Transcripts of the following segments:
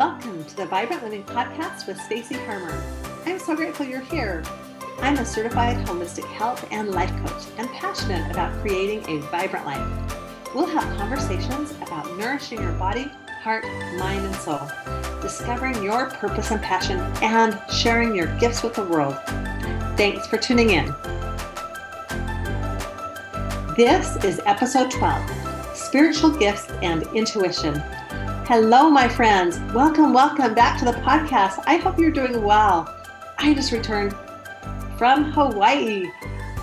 Welcome to the Vibrant Living Podcast with Stacy Harmer. I'm so grateful you're here. I'm a certified holistic health and life coach and passionate about creating a vibrant life. We'll have conversations about nourishing your body, heart, mind, and soul, discovering your purpose and passion, and sharing your gifts with the world. Thanks for tuning in. This is episode 12 Spiritual Gifts and Intuition. Hello, my friends. Welcome, welcome back to the podcast. I hope you're doing well. I just returned from Hawaii,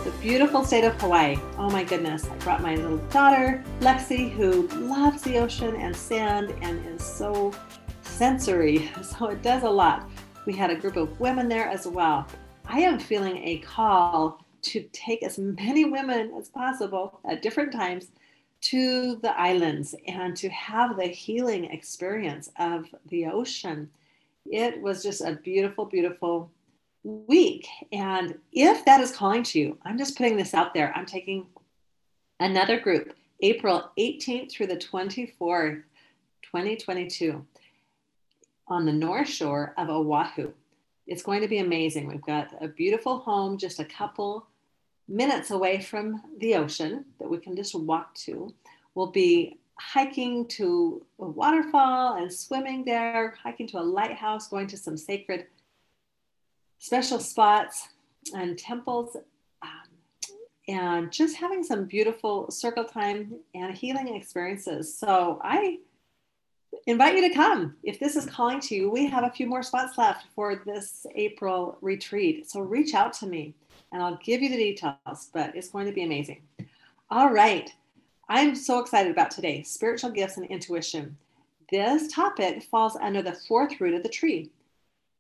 the beautiful state of Hawaii. Oh my goodness. I brought my little daughter, Lexi, who loves the ocean and sand and is so sensory. So it does a lot. We had a group of women there as well. I am feeling a call to take as many women as possible at different times to the islands and to have the healing experience of the ocean. It was just a beautiful, beautiful week. And if that is calling to you, I'm just putting this out there. I'm taking another group, April 18th through the 24th, 2022, on the North Shore of Oahu. It's going to be amazing. We've got a beautiful home, just a couple minutes away from the ocean that we can just walk to. We'll be hiking to a waterfall and swimming there, hiking to a lighthouse, going to some sacred special spots and temples, um, and just having some beautiful circle time and healing experiences. So I invite you to come. If this is calling to you, we have a few more spots left for this April retreat. So reach out to me and I'll give you the details, but it's going to be amazing. All right. I'm so excited about today spiritual gifts and intuition. This topic falls under the fourth root of the tree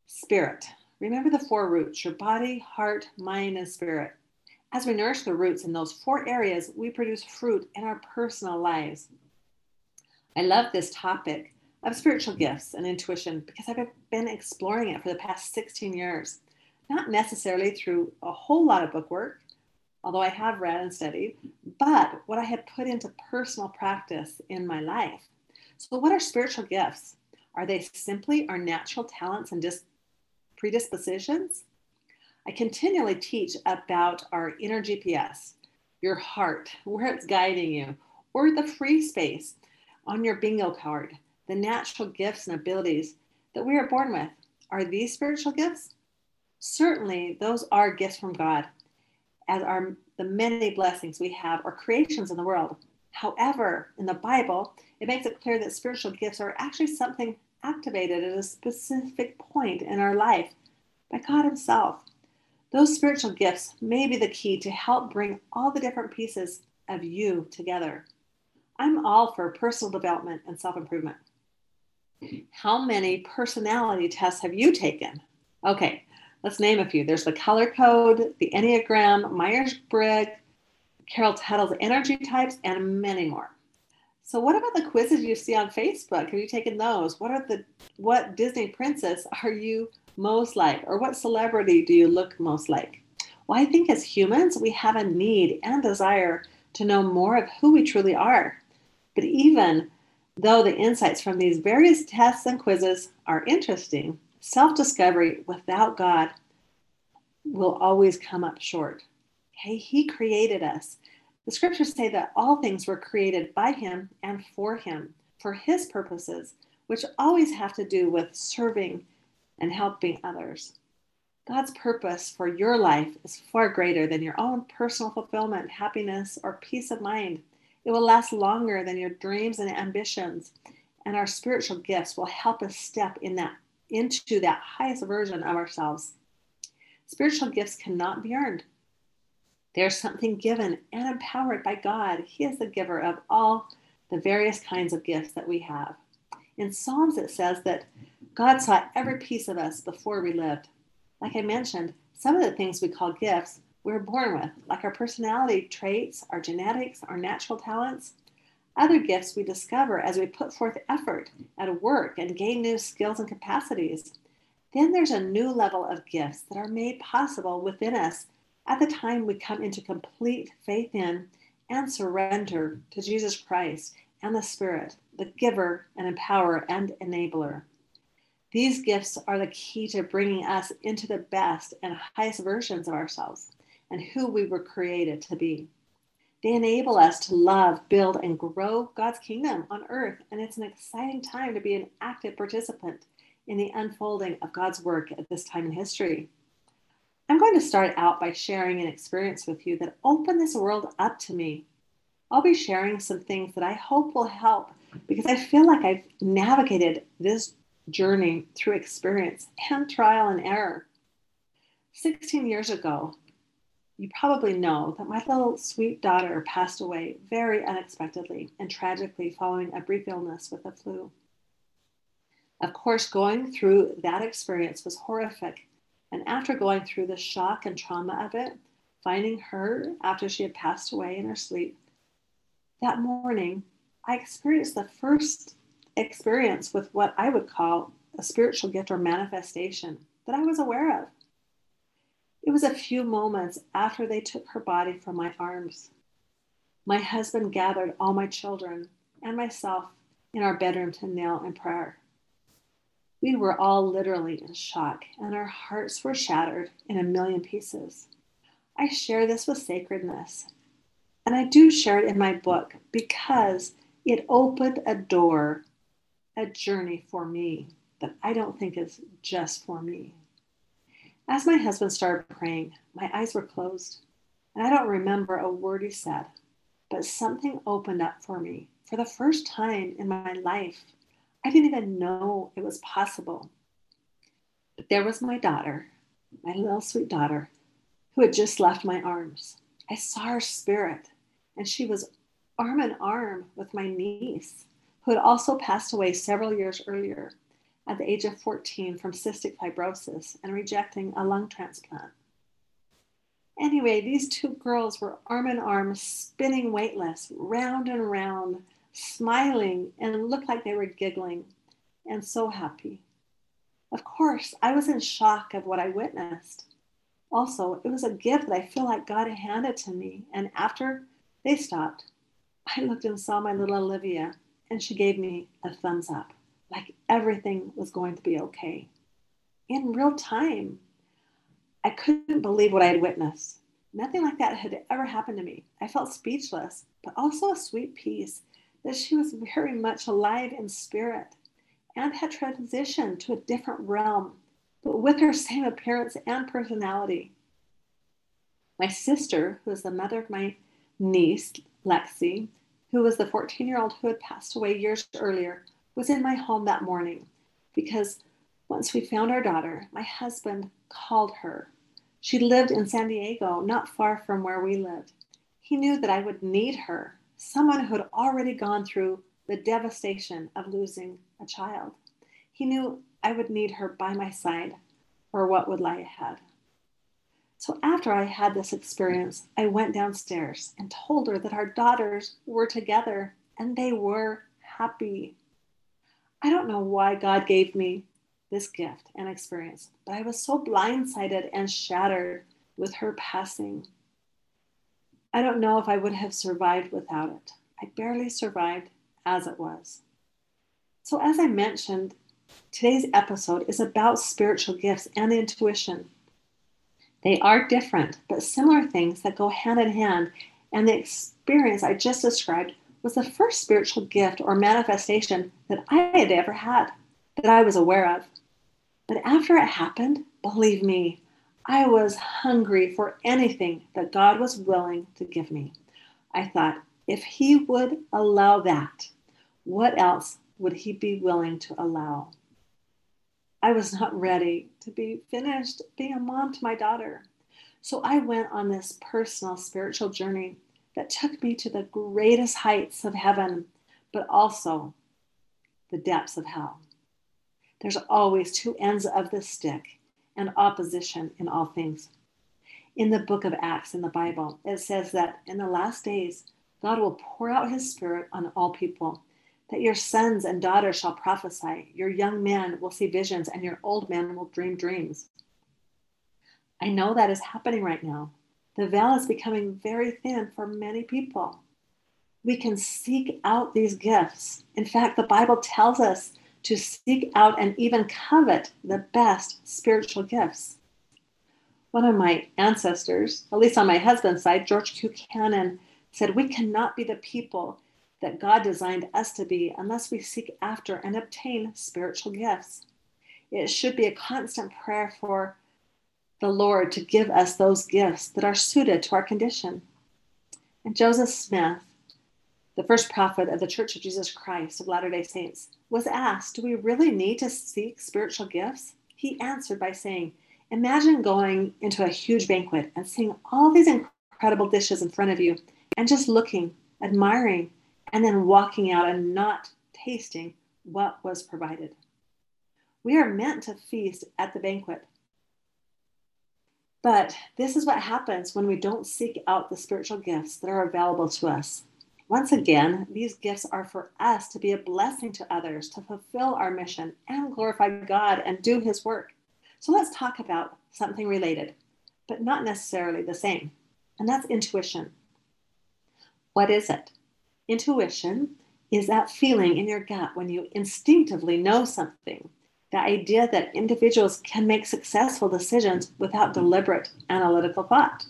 spirit. Remember the four roots your body, heart, mind, and spirit. As we nourish the roots in those four areas, we produce fruit in our personal lives. I love this topic of spiritual gifts and intuition because I've been exploring it for the past 16 years not necessarily through a whole lot of book work, although I have read and studied, but what I had put into personal practice in my life. So, what are spiritual gifts? Are they simply our natural talents and dis- predispositions? I continually teach about our inner GPS, your heart, where it's guiding you, or the free space on your bingo card, the natural gifts and abilities that we are born with. Are these spiritual gifts? Certainly, those are gifts from God, as are the many blessings we have or creations in the world. However, in the Bible, it makes it clear that spiritual gifts are actually something activated at a specific point in our life by God Himself. Those spiritual gifts may be the key to help bring all the different pieces of you together. I'm all for personal development and self improvement. How many personality tests have you taken? Okay, Let's name a few. There's the color code, the Enneagram, Myers Briggs, Carol Tuttle's energy types, and many more. So, what about the quizzes you see on Facebook? Have you taken those? What are the what Disney princess are you most like, or what celebrity do you look most like? Well, I think as humans, we have a need and desire to know more of who we truly are. But even though the insights from these various tests and quizzes are interesting, self discovery without God will always come up short. Okay, He created us. The scriptures say that all things were created by Him and for Him, for His purposes, which always have to do with serving and helping others. God's purpose for your life is far greater than your own personal fulfillment, happiness, or peace of mind. It will last longer than your dreams and ambitions, and our spiritual gifts will help us step in that into that highest version of ourselves. Spiritual gifts cannot be earned. They're something given and empowered by God. He is the giver of all the various kinds of gifts that we have. In Psalms, it says that God saw every piece of us before we lived. Like I mentioned, some of the things we call gifts we're born with, like our personality traits, our genetics, our natural talents. Other gifts we discover as we put forth effort at work and gain new skills and capacities. Then there's a new level of gifts that are made possible within us at the time we come into complete faith in and surrender to Jesus Christ and the Spirit, the giver and empowerer and enabler. These gifts are the key to bringing us into the best and highest versions of ourselves and who we were created to be. They enable us to love, build, and grow God's kingdom on earth. And it's an exciting time to be an active participant in the unfolding of God's work at this time in history. I'm going to start out by sharing an experience with you that opened this world up to me. I'll be sharing some things that I hope will help because I feel like I've navigated this journey through experience and trial and error. 16 years ago, you probably know that my little sweet daughter passed away very unexpectedly and tragically following a brief illness with the flu. Of course, going through that experience was horrific. And after going through the shock and trauma of it, finding her after she had passed away in her sleep, that morning, I experienced the first experience with what I would call a spiritual gift or manifestation that I was aware of. It was a few moments after they took her body from my arms. My husband gathered all my children and myself in our bedroom to kneel in prayer. We were all literally in shock, and our hearts were shattered in a million pieces. I share this with sacredness, and I do share it in my book because it opened a door, a journey for me that I don't think is just for me. As my husband started praying, my eyes were closed, and I don't remember a word he said, but something opened up for me for the first time in my life. I didn't even know it was possible. But there was my daughter, my little sweet daughter, who had just left my arms. I saw her spirit, and she was arm in arm with my niece, who had also passed away several years earlier at the age of 14 from cystic fibrosis and rejecting a lung transplant. Anyway, these two girls were arm in arm, spinning weightless, round and round, smiling, and looked like they were giggling and so happy. Of course, I was in shock of what I witnessed. Also, it was a gift that I feel like God handed to me. And after they stopped, I looked and saw my little Olivia, and she gave me a thumbs up like everything was going to be okay. In real time, I couldn't believe what I had witnessed. Nothing like that had ever happened to me. I felt speechless, but also a sweet peace that she was very much alive in spirit and had transitioned to a different realm, but with her same appearance and personality. My sister, who is the mother of my niece, Lexi, who was the 14 year old who had passed away years earlier, was in my home that morning because once we found our daughter, my husband called her. She lived in San Diego, not far from where we lived. He knew that I would need her, someone who had already gone through the devastation of losing a child. He knew I would need her by my side or what would lie ahead. So after I had this experience, I went downstairs and told her that our daughters were together and they were happy. I don't know why God gave me this gift and experience, but I was so blindsided and shattered with her passing. I don't know if I would have survived without it. I barely survived as it was. So, as I mentioned, today's episode is about spiritual gifts and intuition. They are different, but similar things that go hand in hand, and the experience I just described was the first spiritual gift or manifestation that I had ever had, that I was aware of. But after it happened, believe me, I was hungry for anything that God was willing to give me. I thought, if He would allow that, what else would He be willing to allow? I was not ready to be finished being a mom to my daughter. So I went on this personal spiritual journey that took me to the greatest heights of heaven, but also the depths of hell. There's always two ends of the stick and opposition in all things. In the book of Acts in the Bible, it says that in the last days, God will pour out his spirit on all people, that your sons and daughters shall prophesy, your young men will see visions, and your old men will dream dreams. I know that is happening right now. The veil is becoming very thin for many people. We can seek out these gifts. In fact, the Bible tells us to seek out and even covet the best spiritual gifts. One of my ancestors, at least on my husband's side, George Q. Cannon, said, We cannot be the people that God designed us to be unless we seek after and obtain spiritual gifts. It should be a constant prayer for the Lord to give us those gifts that are suited to our condition. And Joseph Smith, the first prophet of the Church of Jesus Christ of Latter day Saints, was asked, Do we really need to seek spiritual gifts? He answered by saying, Imagine going into a huge banquet and seeing all these incredible dishes in front of you and just looking, admiring, and then walking out and not tasting what was provided. We are meant to feast at the banquet. But this is what happens when we don't seek out the spiritual gifts that are available to us. Once again, these gifts are for us to be a blessing to others, to fulfill our mission and glorify God and do His work. So let's talk about something related, but not necessarily the same, and that's intuition. What is it? Intuition is that feeling in your gut when you instinctively know something. The idea that individuals can make successful decisions without deliberate analytical thought.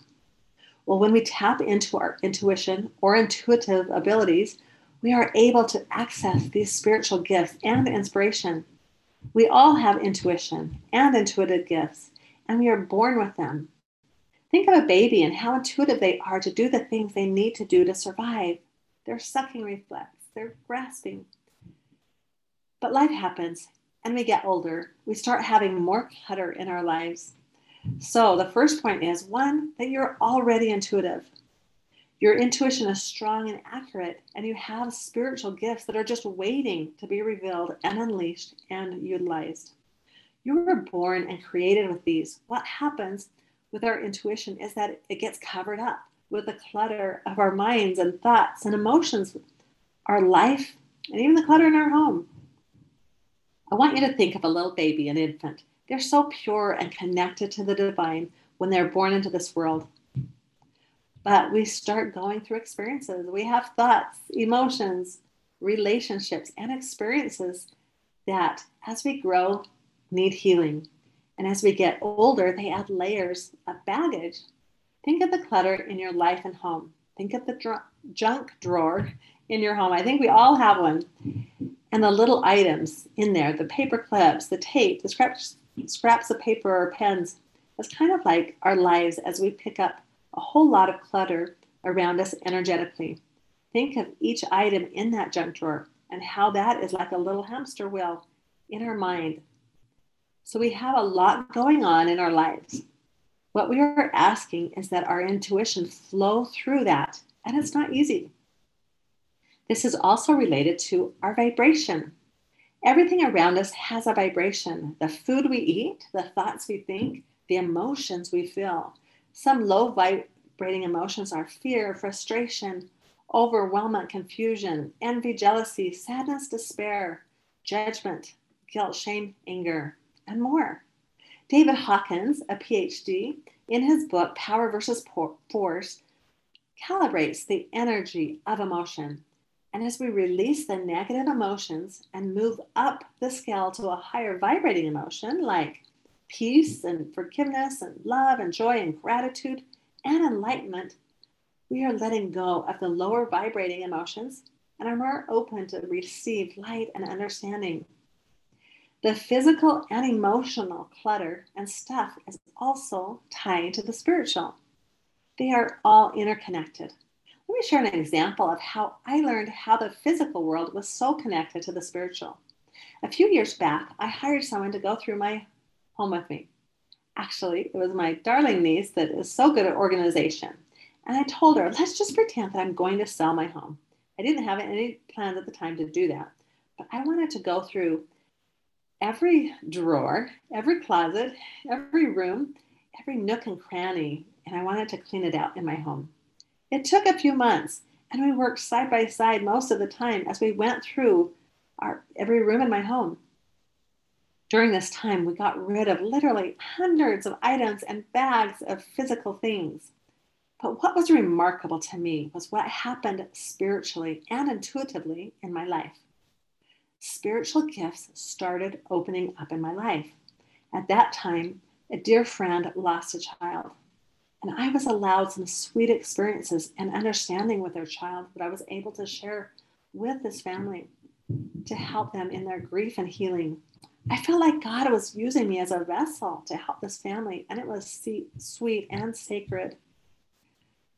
Well, when we tap into our intuition or intuitive abilities, we are able to access these spiritual gifts and inspiration. We all have intuition and intuitive gifts, and we are born with them. Think of a baby and how intuitive they are to do the things they need to do to survive. Their sucking reflex, they're grasping. But life happens and we get older. We start having more clutter in our lives. So, the first point is one, that you're already intuitive. Your intuition is strong and accurate, and you have spiritual gifts that are just waiting to be revealed and unleashed and utilized. You were born and created with these. What happens with our intuition is that it gets covered up with the clutter of our minds and thoughts and emotions, our life, and even the clutter in our home. I want you to think of a little baby, an infant. They're so pure and connected to the divine when they're born into this world. But we start going through experiences. We have thoughts, emotions, relationships, and experiences that, as we grow, need healing. And as we get older, they add layers of baggage. Think of the clutter in your life and home. Think of the dr- junk drawer in your home. I think we all have one. And the little items in there, the paper clips, the tape, the scraps, scraps of paper or pens, it's kind of like our lives as we pick up a whole lot of clutter around us energetically. Think of each item in that junk drawer and how that is like a little hamster wheel in our mind so we have a lot going on in our lives. What we are asking is that our intuition flow through that, and it's not easy. This is also related to our vibration. Everything around us has a vibration. The food we eat, the thoughts we think, the emotions we feel. Some low vibrating emotions are fear, frustration, overwhelmment, confusion, envy, jealousy, sadness, despair, judgment, guilt, shame, anger and more. David Hawkins, a PhD, in his book Power versus Force, calibrates the energy of emotion. And as we release the negative emotions and move up the scale to a higher vibrating emotion like peace and forgiveness and love and joy and gratitude and enlightenment, we are letting go of the lower vibrating emotions and are more open to receive light and understanding the physical and emotional clutter and stuff is also tied to the spiritual. They are all interconnected. Let me share an example of how I learned how the physical world was so connected to the spiritual. A few years back, I hired someone to go through my home with me. Actually, it was my darling niece that is so good at organization. And I told her, let's just pretend that I'm going to sell my home. I didn't have any plans at the time to do that, but I wanted to go through every drawer, every closet, every room, every nook and cranny, and I wanted to clean it out in my home. It took a few months, and we worked side by side most of the time as we went through our every room in my home. During this time, we got rid of literally hundreds of items and bags of physical things. But what was remarkable to me was what happened spiritually and intuitively in my life. spiritual gifts started opening up in my life. At that time, a dear friend lost a child, and I was allowed some sweet experiences and understanding with their child that I was able to share with this family to help them in their grief and healing. I felt like God was using me as a vessel to help this family, and it was sweet and sacred.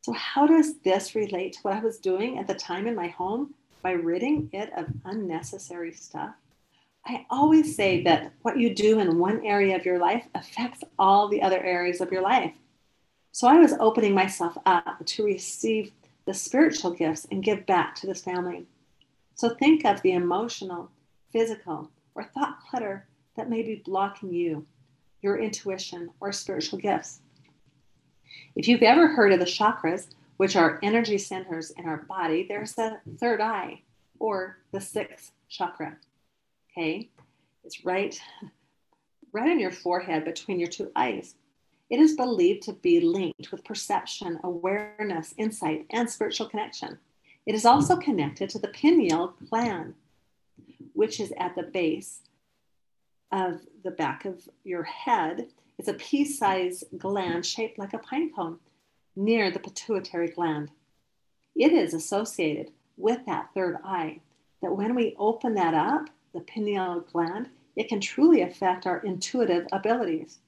So, how does this relate to what I was doing at the time in my home by ridding it of unnecessary stuff? I always say that what you do in one area of your life affects all the other areas of your life. So, I was opening myself up to receive the spiritual gifts and give back to this family. So, think of the emotional, physical, or thought clutter that may be blocking you, your intuition, or spiritual gifts. If you've ever heard of the chakras, which are energy centers in our body, there's the third eye or the sixth chakra. Okay, it's right, right on your forehead between your two eyes. It is believed to be linked with perception, awareness, insight, and spiritual connection. It is also connected to the pineal gland, which is at the base of the back of your head it's a pea sized gland shaped like a pine cone near the pituitary gland. It is associated with that third eye, that when we open that up, the pineal gland, it can truly affect our intuitive abilities.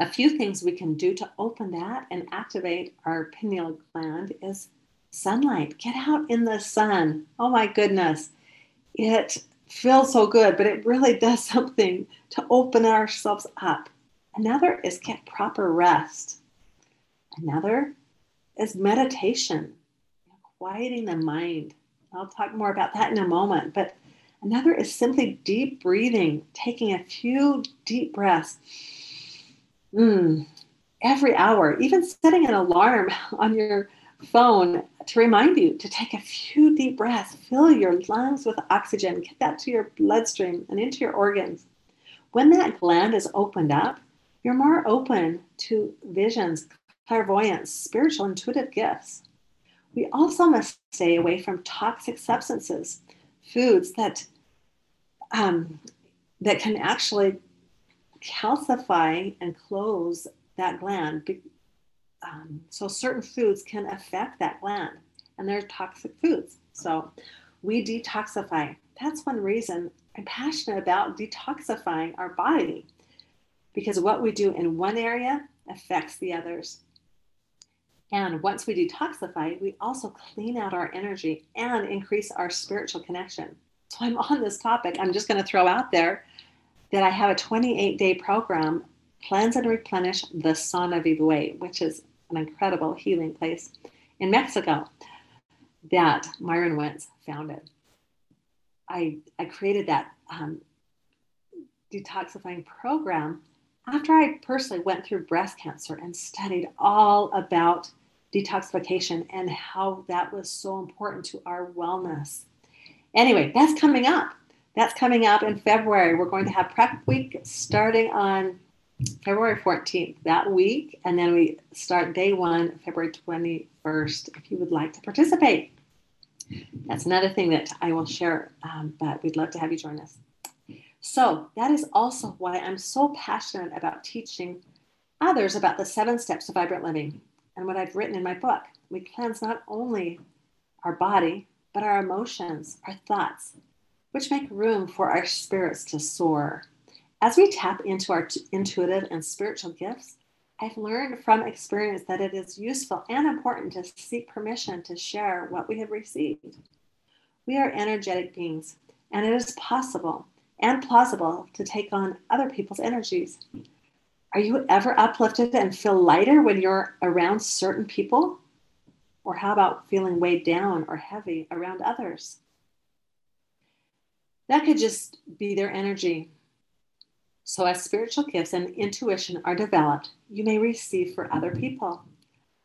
A few things we can do to open that and activate our pineal gland is sunlight. Get out in the sun. Oh my goodness. It feels so good, but it really does something to open ourselves up. Another is get proper rest. Another is meditation, quieting the mind. I'll talk more about that in a moment. But another is simply deep breathing, taking a few deep breaths mm, every hour, even setting an alarm on your phone to remind you to take a few deep breaths, fill your lungs with oxygen, get that to your bloodstream and into your organs. When that gland is opened up, you're more open to visions, clairvoyance, spiritual intuitive gifts. We also must stay away from toxic substances, foods that um, that can actually calcify and close that gland um, so certain foods can affect that gland and they're toxic foods. So we detoxify. That's one reason I'm passionate about detoxifying our body because what we do in one area affects the others. And once we detoxify, we also clean out our energy and increase our spiritual connection. So I'm on this topic. I'm just going to throw out there that I have a 28 day program, Cleanse and Replenish the Sanoviv Way, which is an incredible healing place in Mexico that Myron Wentz founded. I, I created that um, detoxifying program after I personally went through breast cancer and studied all about detoxification and how that was so important to our wellness. Anyway, that's coming up. That's coming up in February. We're going to have prep week starting on February 14th that week. And then we start day one, February 21st, if you would like to participate. That's another thing that I will share, um, but we'd love to have you join us. So, that is also why I'm so passionate about teaching others about the seven steps to vibrant living and what I've written in my book. We cleanse not only our body, but our emotions, our thoughts, which make room for our spirits to soar as we tap into our intuitive and spiritual gifts, I've learned from experience that it is useful and important to seek permission to share what we have received. We are energetic beings, and it is possible and plausible to take on other people's energies. Are you ever uplifted and feel lighter when you're around certain people? Or how about feeling weighed down or heavy around others? That could just be their energy so, as spiritual gifts and intuition are developed, you may receive for other people.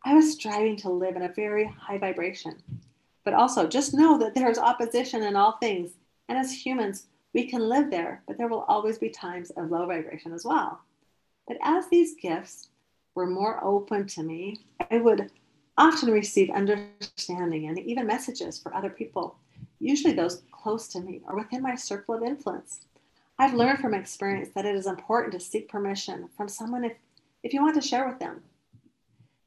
I was striving to live in a very high vibration, but also just know that there is opposition in all things. And as humans, we can live there, but there will always be times of low vibration as well. But as these gifts were more open to me, I would often receive understanding and even messages for other people usually those close to me or within my circle of influence. I've learned from experience that it is important to seek permission from someone if, if you want to share with them.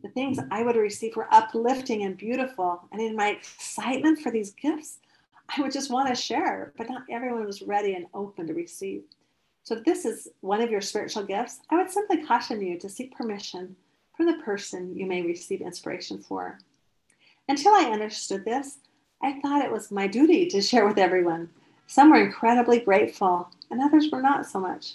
The things I would receive were uplifting and beautiful. And in my excitement for these gifts, I would just want to share, but not everyone was ready and open to receive. So, if this is one of your spiritual gifts, I would simply caution you to seek permission from the person you may receive inspiration for. Until I understood this, I thought it was my duty to share with everyone. Some were incredibly grateful, and others were not so much.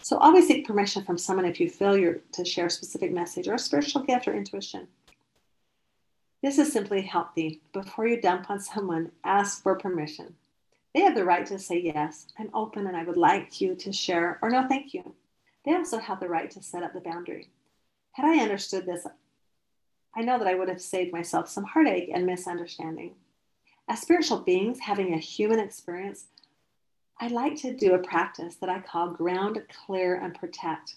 So always seek permission from someone if you feel you're to share a specific message or a spiritual gift or intuition. This is simply healthy. Before you dump on someone, ask for permission. They have the right to say, Yes, I'm open and I would like you to share, or No, thank you. They also have the right to set up the boundary. Had I understood this, I know that I would have saved myself some heartache and misunderstanding. As spiritual beings having a human experience, I like to do a practice that I call ground, clear, and protect.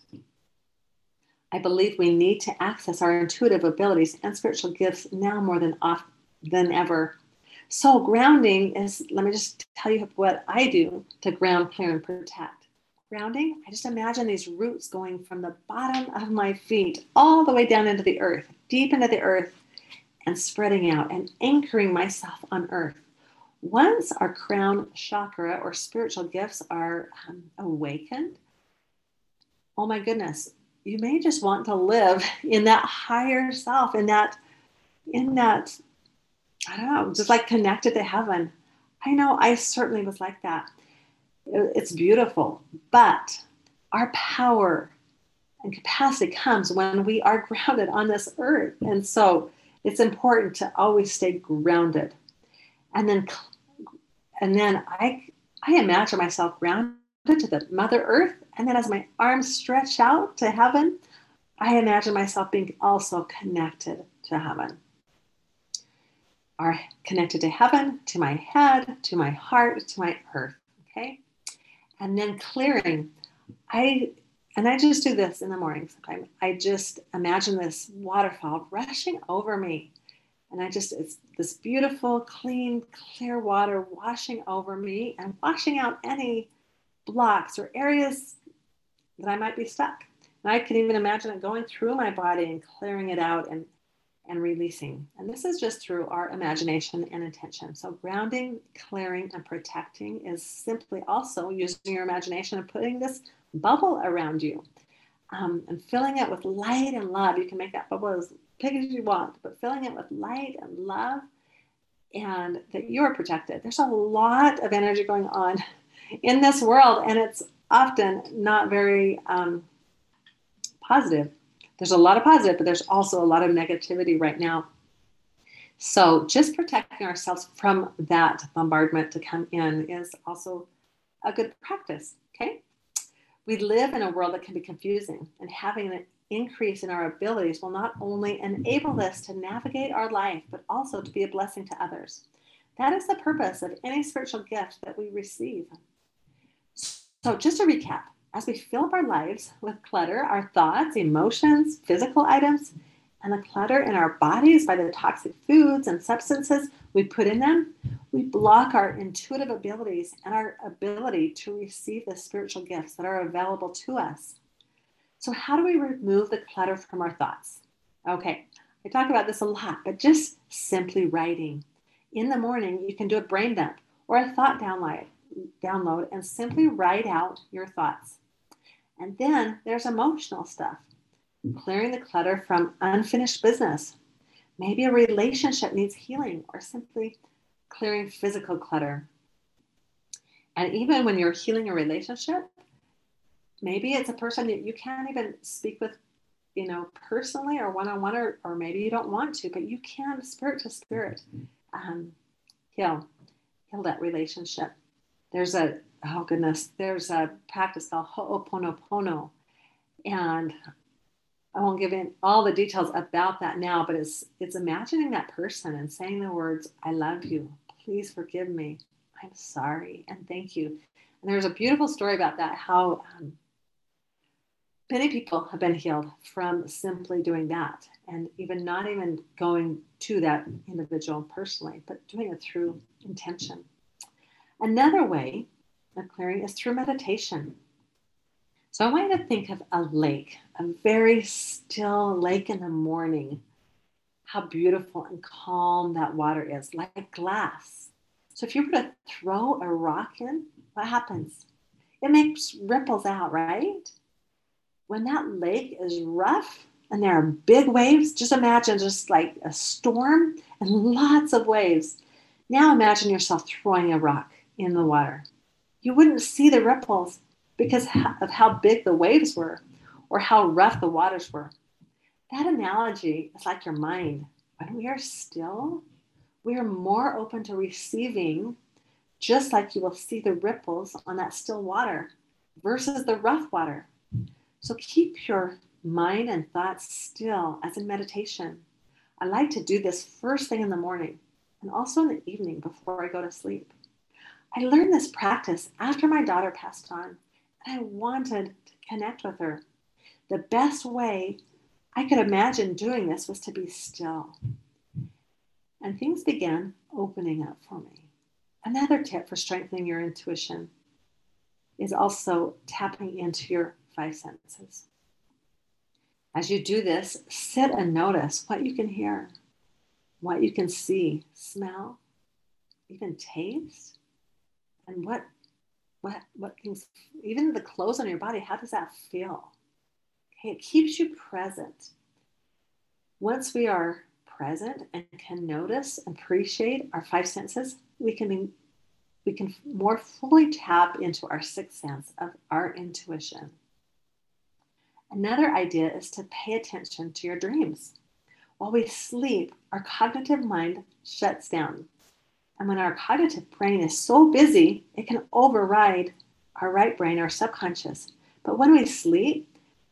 I believe we need to access our intuitive abilities and spiritual gifts now more than off, than ever. So grounding is let me just tell you what I do to ground, clear, and protect. Grounding, I just imagine these roots going from the bottom of my feet all the way down into the earth, deep into the earth, and spreading out and anchoring myself on earth. Once our crown chakra or spiritual gifts are um, awakened, oh my goodness, you may just want to live in that higher self, in that, in that, I don't know, just like connected to heaven. I know I certainly was like that. It's beautiful, but our power and capacity comes when we are grounded on this earth. And so it's important to always stay grounded. And then and then I I imagine myself grounded to the Mother Earth. And then as my arms stretch out to heaven, I imagine myself being also connected to heaven. Are connected to heaven, to my head, to my heart, to my earth. Okay. And then clearing. I and I just do this in the morning sometimes. I just imagine this waterfall rushing over me. And I just, it's this beautiful, clean, clear water washing over me and washing out any blocks or areas that I might be stuck. And I can even imagine it going through my body and clearing it out and, and releasing. And this is just through our imagination and intention. So, grounding, clearing, and protecting is simply also using your imagination and putting this bubble around you um, and filling it with light and love. You can make that bubble as big as you want, but filling it with light and love and that you are protected. There's a lot of energy going on in this world, and it's often not very um, positive. There's a lot of positive, but there's also a lot of negativity right now. So, just protecting ourselves from that bombardment to come in is also a good practice. Okay. We live in a world that can be confusing, and having an increase in our abilities will not only enable us to navigate our life, but also to be a blessing to others. That is the purpose of any spiritual gift that we receive. So, just to recap, as we fill up our lives with clutter, our thoughts, emotions, physical items, and the clutter in our bodies by the toxic foods and substances we put in them, we block our intuitive abilities and our ability to receive the spiritual gifts that are available to us. So, how do we remove the clutter from our thoughts? Okay, I talk about this a lot, but just simply writing. In the morning, you can do a brain dump or a thought download, download and simply write out your thoughts. And then there's emotional stuff, clearing the clutter from unfinished business. Maybe a relationship needs healing or simply clearing physical clutter. And even when you're healing a relationship, maybe it's a person that you can't even speak with, you know, personally or one on one, or or maybe you don't want to, but you can spirit to spirit um, heal heal that relationship. There's a oh goodness, there's a practice called Ho'oponopono, and I won't give in all the details about that now, but it's it's imagining that person and saying the words, "I love you. Please forgive me. I'm sorry, and thank you." And there's a beautiful story about that. How um, Many people have been healed from simply doing that and even not even going to that individual personally, but doing it through intention. Another way of clearing is through meditation. So I want you to think of a lake, a very still lake in the morning. How beautiful and calm that water is, like glass. So if you were to throw a rock in, what happens? It makes ripples out, right? When that lake is rough and there are big waves, just imagine just like a storm and lots of waves. Now imagine yourself throwing a rock in the water. You wouldn't see the ripples because of how big the waves were or how rough the waters were. That analogy is like your mind. When we are still, we are more open to receiving, just like you will see the ripples on that still water versus the rough water. So keep your mind and thoughts still as in meditation. I like to do this first thing in the morning and also in the evening before I go to sleep. I learned this practice after my daughter passed on, and I wanted to connect with her. The best way I could imagine doing this was to be still. And things began opening up for me. Another tip for strengthening your intuition is also tapping into your five senses. As you do this, sit and notice what you can hear, what you can see, smell, even taste, and what what what things even the clothes on your body how does that feel? Okay it keeps you present. Once we are present and can notice and appreciate our five senses we can be we can more fully tap into our sixth sense of our intuition. Another idea is to pay attention to your dreams. While we sleep our cognitive mind shuts down and when our cognitive brain is so busy, it can override our right brain, our subconscious. But when we sleep,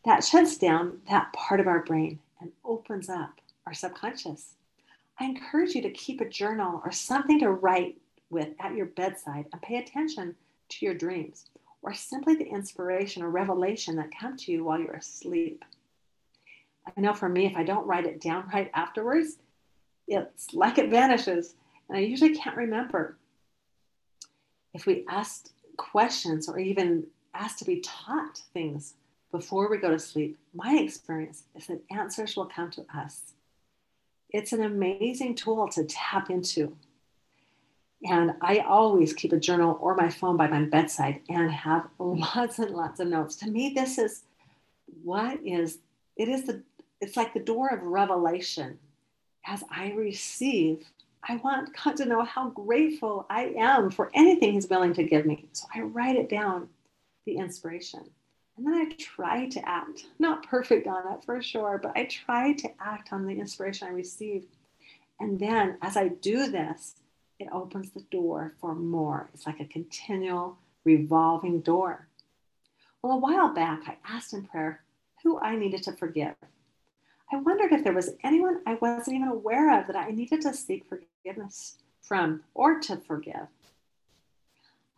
that shuts down that part of our brain and opens up our subconscious. I encourage you to keep a journal or something to write with at your bedside and pay attention to your dreams or simply the inspiration or revelation that come to you while you're asleep. I know for me, if I don't write it down right afterwards, it's like it vanishes. And I usually can't remember if we asked questions or even asked to be taught things before we go to sleep. My experience is that answers will come to us. It's an amazing tool to tap into. And I always keep a journal or my phone by my bedside and have lots and lots of notes. To me, this is what is, it is the, it's like the door of revelation as I receive I want God to know how grateful I am for anything He's willing to give me. So I write it down, the inspiration. And then I try to act. Not perfect on it for sure, but I try to act on the inspiration I receive. And then as I do this, it opens the door for more. It's like a continual revolving door. Well, a while back, I asked in prayer who I needed to forgive. I wondered if there was anyone I wasn't even aware of that I needed to seek forgiveness from or to forgive.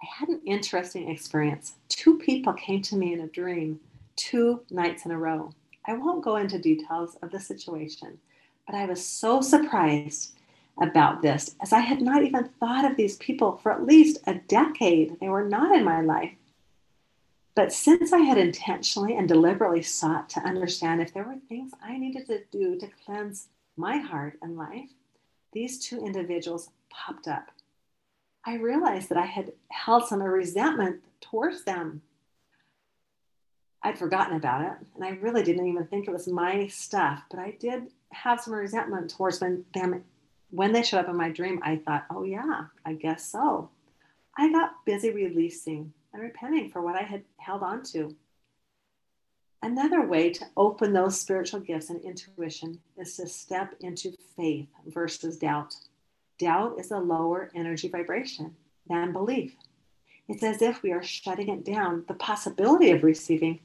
I had an interesting experience. Two people came to me in a dream two nights in a row. I won't go into details of the situation, but I was so surprised about this as I had not even thought of these people for at least a decade. They were not in my life. But since I had intentionally and deliberately sought to understand if there were things I needed to do to cleanse my heart and life, these two individuals popped up. I realized that I had held some resentment towards them. I'd forgotten about it, and I really didn't even think it was my stuff, but I did have some resentment towards them. When they showed up in my dream, I thought, oh, yeah, I guess so. I got busy releasing and repenting for what I had held on to. Another way to open those spiritual gifts and intuition is to step into faith versus doubt. Doubt is a lower energy vibration than belief. It's as if we are shutting it down, the possibility of receiving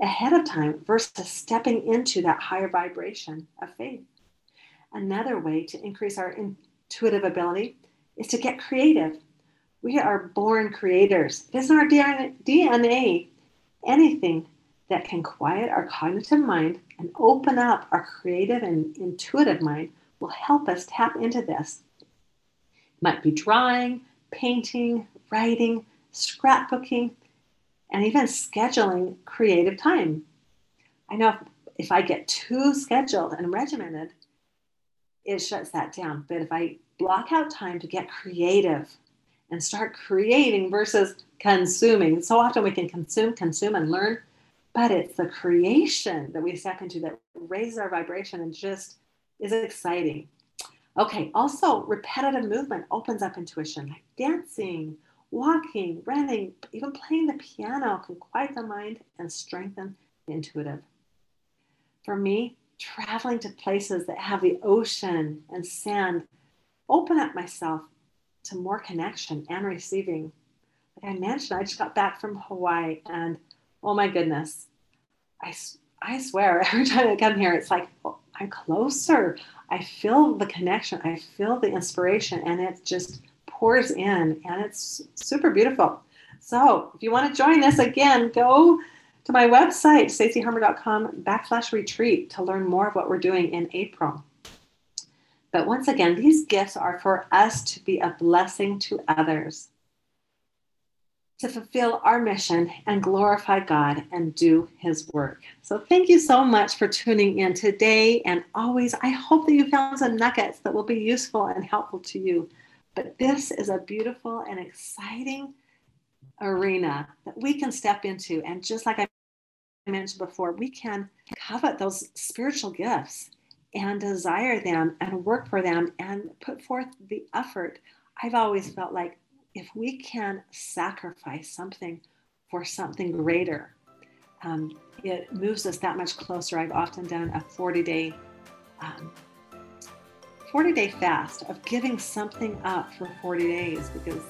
ahead of time versus stepping into that higher vibration of faith. Another way to increase our intuitive ability is to get creative we are born creators. It is in our DNA. Anything that can quiet our cognitive mind and open up our creative and intuitive mind will help us tap into this. It might be drawing, painting, writing, scrapbooking, and even scheduling creative time. I know if, if I get too scheduled and regimented, it shuts that down. But if I block out time to get creative and start creating versus consuming, so often we can consume, consume, and learn, but it's the creation that we step into that raises our vibration and just is exciting. Okay, also repetitive movement opens up intuition, like dancing, walking, running, even playing the piano can quiet the mind and strengthen the intuitive. For me, traveling to places that have the ocean and sand open up myself to more connection and receiving. Like I mentioned, I just got back from Hawaii and oh my goodness, I, I swear every time I come here, it's like oh, I'm closer. I feel the connection, I feel the inspiration, and it just pours in and it's super beautiful. So if you want to join us again, go to my website, stacyharmer.com backslash retreat to learn more of what we're doing in April. But once again, these gifts are for us to be a blessing to others, to fulfill our mission and glorify God and do His work. So, thank you so much for tuning in today and always. I hope that you found some nuggets that will be useful and helpful to you. But this is a beautiful and exciting arena that we can step into. And just like I mentioned before, we can covet those spiritual gifts and desire them and work for them and put forth the effort. I've always felt like if we can sacrifice something for something greater, um, it moves us that much closer. I've often done a 40 day um, 40 day fast of giving something up for 40 days because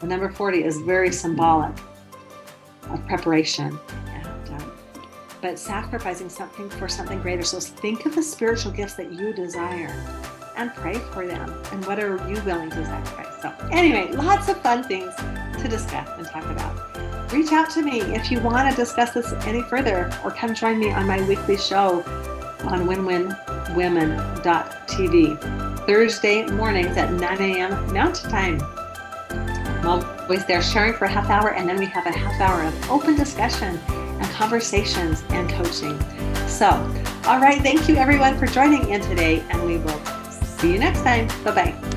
the number 40 is very symbolic of preparation but sacrificing something for something greater. So think of the spiritual gifts that you desire and pray for them. And what are you willing to sacrifice? So, anyway, lots of fun things to discuss and talk about. Reach out to me if you want to discuss this any further or come join me on my weekly show on winwinwomen.tv Thursday mornings at 9 a.m. Mountain Time. I'm always there sharing for a half hour, and then we have a half hour of open discussion conversations and coaching. So, all right, thank you everyone for joining in today, and we will see you next time. Bye bye.